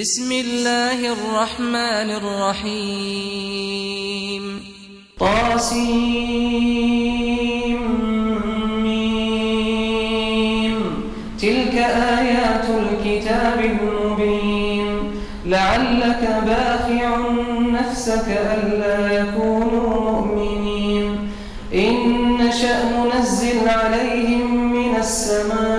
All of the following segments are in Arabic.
بسم الله الرحمن الرحيم. طاسيم تلك آيات الكتاب المبين. لعلك باخع نفسك ألا يكونوا مؤمنين. إن نشأ ننزل عليهم من السماء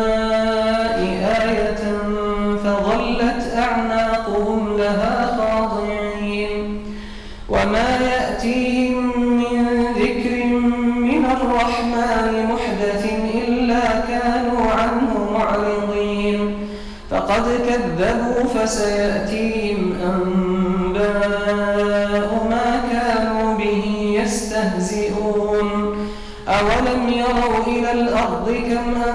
فقد كذبوا فسيأتيهم أنباء ما كانوا به يستهزئون. أولم يروا إلى الأرض كم أنبتنا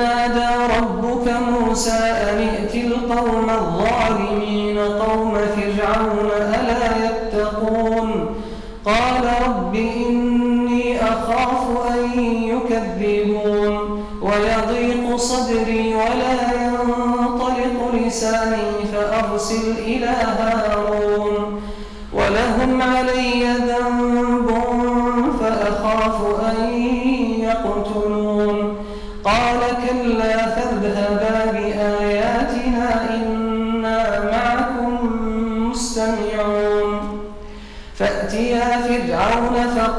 نادى ربك موسى أن ائت القوم الظالمين قوم فرعون ألا يتقون؟ قال رب إني أخاف أن يكذبون. ويضيق صدري ولا ينطلق لساني فأرسل إلى هارون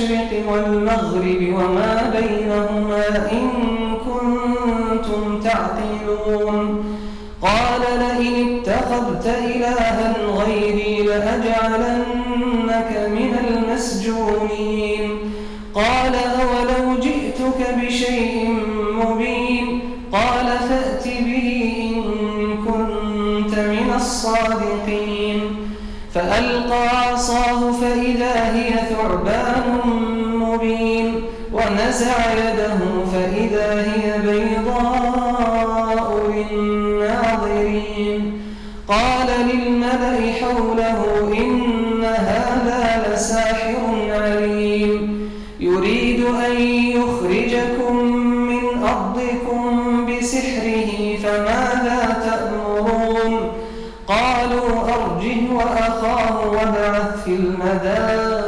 المشرق والمغرب وما بينهما إن كنتم تعقلون. قال لئن اتخذت إلها غيري لأجعلنك ونزع يده فإذا هي بيضاء للناظرين. قال للملأ حوله إن هذا لساحر عليم. يريد أن يخرجكم من أرضكم بسحره فماذا تأمرون؟ قالوا أرجه وأخاه وابعث في المدائن.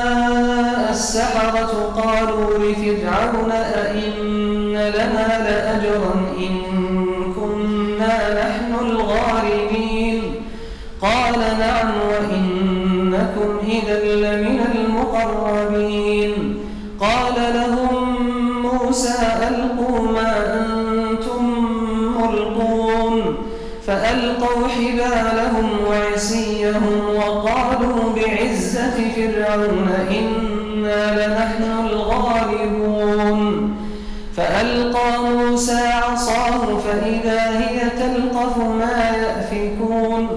السحرة قالوا لفرعون أئن لنا لأجرا إن كنا نحن الغالبين قال نعم وإنكم إذا لمن المقربين قال لهم موسى ألقوا ما أنتم ملقون فألقوا حبالهم وعصيهم وقالوا بعزة فرعون إنا موسى عصاه فإذا هي تلقف ما يأفكون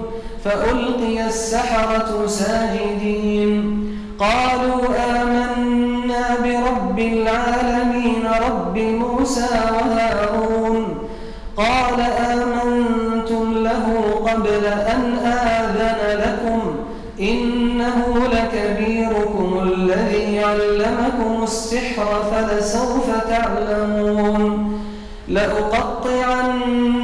فألقي السحرة ساجدين. قالوا آمنا برب العالمين رب موسى وهارون. قال آمنتم له قبل أن آذن لكم. إنه لكبيركم الذي علمكم السحر فلسوف تعلمون. لأقطعن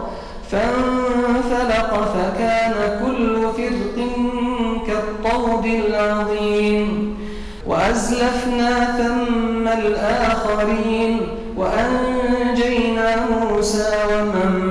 فانفلق فكان كل فرق كالطود العظيم. وأزلفنا ثم الآخرين وأنجينا موسى ومن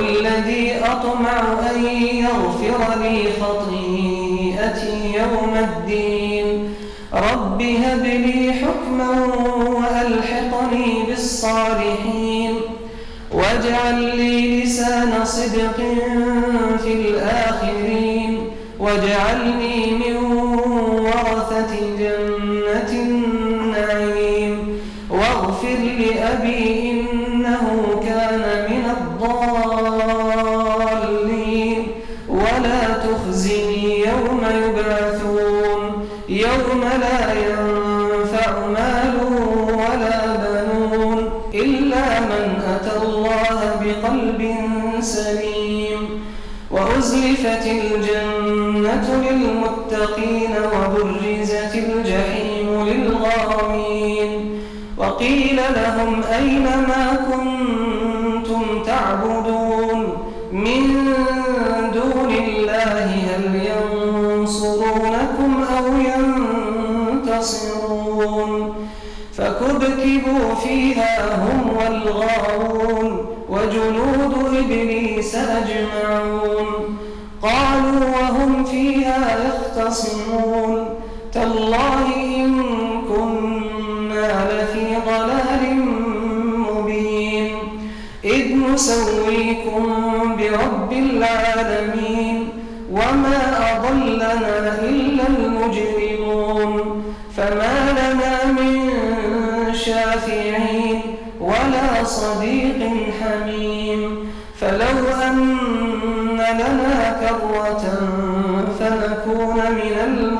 والذي أطمع أن يغفر لي خطيئتي يوم الدين. رب هب لي حكما وألحقني بالصالحين. واجعل لي لسان صدق في الآخرين. واجعلني من ورثة من أتى الله بقلب سليم وأزلفت الجنة للمتقين وبرزت الجحيم للغاوين وقيل لهم أين ما كنتم تعبدون من دون الله هل ينصرونكم أو ينتصرون فكبكبوا فيها هم والغاوون وجنود إبليس أجمعون. قالوا وهم فيها يختصمون. تالله إن كنا لفي ضلال مبين. إذ نسويكم برب العالمين. وما أضلنا إلا المجرمون شافعين ولا صديق حميم. فلو أن لنا كرة فنكون من المؤمنين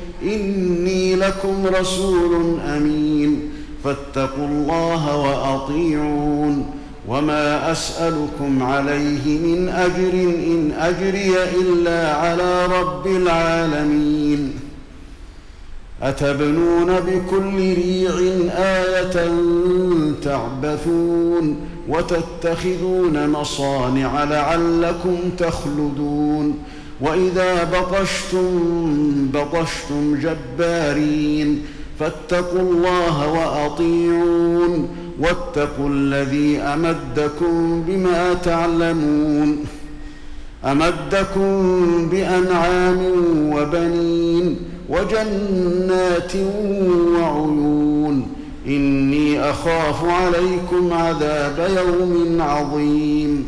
إني لكم رسول أمين. فاتقوا الله وأطيعون. وما أسألكم عليه من أجر إن أجري إلا على رب العالمين. أتبنون بكل ريع آية تعبثون وتتخذون مصانع لعلكم تخلدون. وإذا بطشتم بطشتم جبارين فاتقوا الله وأطيعون واتقوا الذي أمدكم بما تعلمون أمدكم بأنعام وبنين وجنات وعيون إني أخاف عليكم عذاب يوم عظيم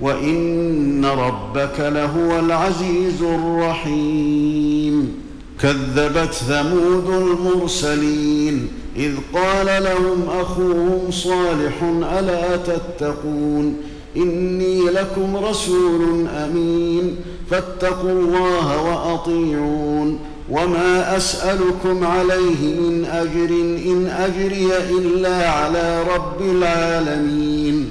وإن ربك لهو العزيز الرحيم. كذبت ثمود المرسلين إذ قال لهم أخوهم صالح ألا تتقون؟ إني لكم رسول أمين. فاتقوا الله وأطيعون. وما أسألكم عليه من أجر إن أجري إلا على رب العالمين.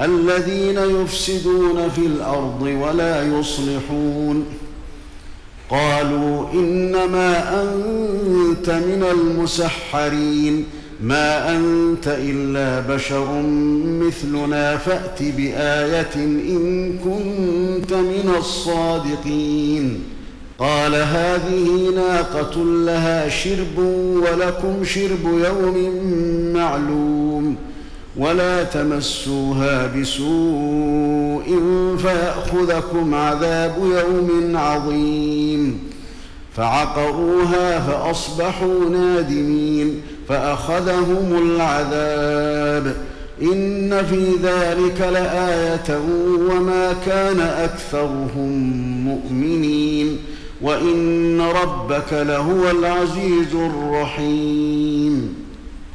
الذين يفسدون في الأرض ولا يصلحون. قالوا إنما أنت من المسحرين. ما أنت إلا بشر مثلنا. فأت بآية إن كنت من الصادقين. قال هذه ناقة لها شرب ولكم شرب يوم معلوم. ولا تمسوها بسوء فيأخذكم عذاب يوم عظيم. فعقروها فأصبحوا نادمين فأخذهم العذاب. إن في ذلك لآية وما كان أكثرهم مؤمنين. وإن ربك لهو العزيز الرحيم.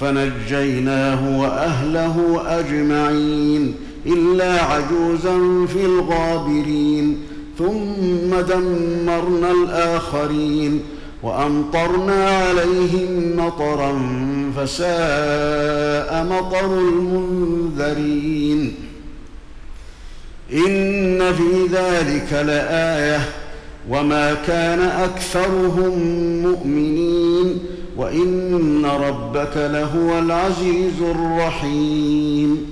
فنجيناه وأهله أجمعين إلا عجوزا في الغابرين ثم دمرنا الآخرين وأمطرنا عليهم مطرا فساء مطر المنذرين. إن في ذلك لآية وما كان أكثرهم مؤمنين. وإن ربك لهو العزيز الرحيم.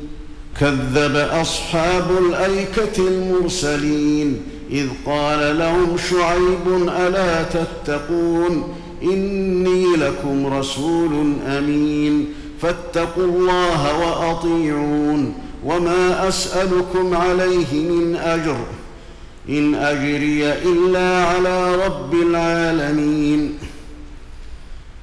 كذب أصحاب الأيكة المرسلين إذ قال لهم شعيب ألا تتقون إني لكم رسول أمين. فاتقوا الله وأطيعون وما أسألكم عليه من أجر إن أجري إلا على رب العالمين.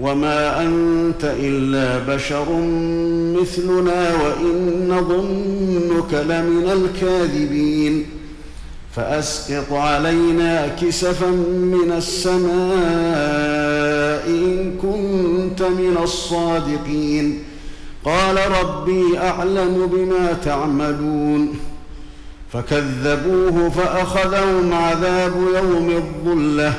وما انت الا بشر مثلنا وان نظنك لمن الكاذبين فاسقط علينا كسفا من السماء ان كنت من الصادقين قال ربي اعلم بما تعملون فكذبوه فاخذهم عذاب يوم الظله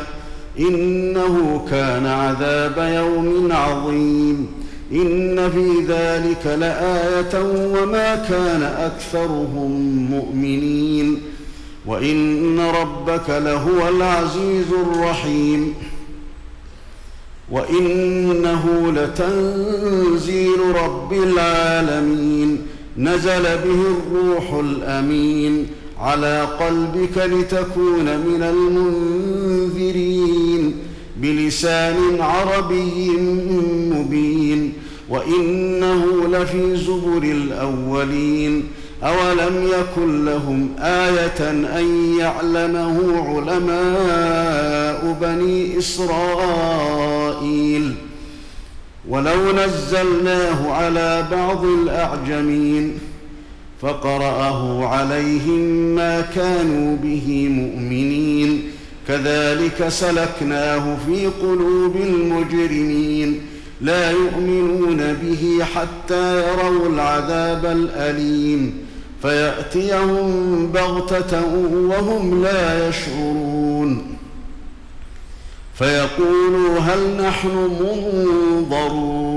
إنه كان عذاب يوم عظيم. إن في ذلك لآية وما كان أكثرهم مؤمنين. وإن ربك لهو العزيز الرحيم. وإنه لتنزيل رب العالمين. نزل به الروح الأمين. على قلبك لتكون من المنذرين بلسان عربي مبين وإنه لفي زبر الأولين أولم يكن لهم آية أن يعلمه علماء بني إسرائيل ولو نزلناه على بعض الأعجمين فقرأه عليهم ما كانوا به مؤمنين. كذلك سلكناه في قلوب المجرمين. لا يؤمنون به حتى يروا العذاب الأليم. فيأتيهم بغتة وهم لا يشعرون. فيقولوا هل نحن منظرون؟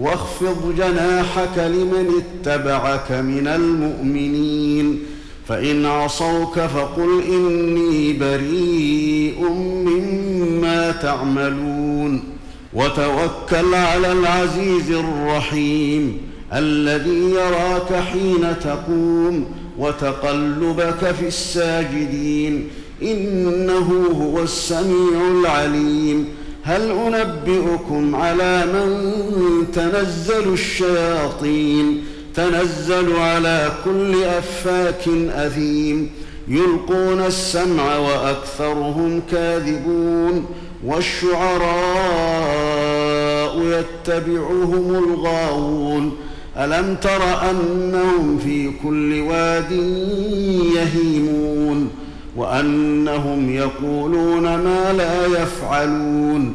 واخفض جناحك لمن اتبعك من المؤمنين. فإن عصوك فقل إني بريء مما تعملون. وتوكل على العزيز الرحيم الذي يراك حين تقوم وتقلبك في الساجدين. إنه هو السميع العليم. هل أنبئكم على من تنزل الشياطين؟ تنزل على كل أفاك أثيم. يلقون السمع وأكثرهم كاذبون. والشعراء يتبعهم الغاوون. ألم تر أنهم في كل واد يهيمون؟ وأنهم يقولون ما لا يفعلون.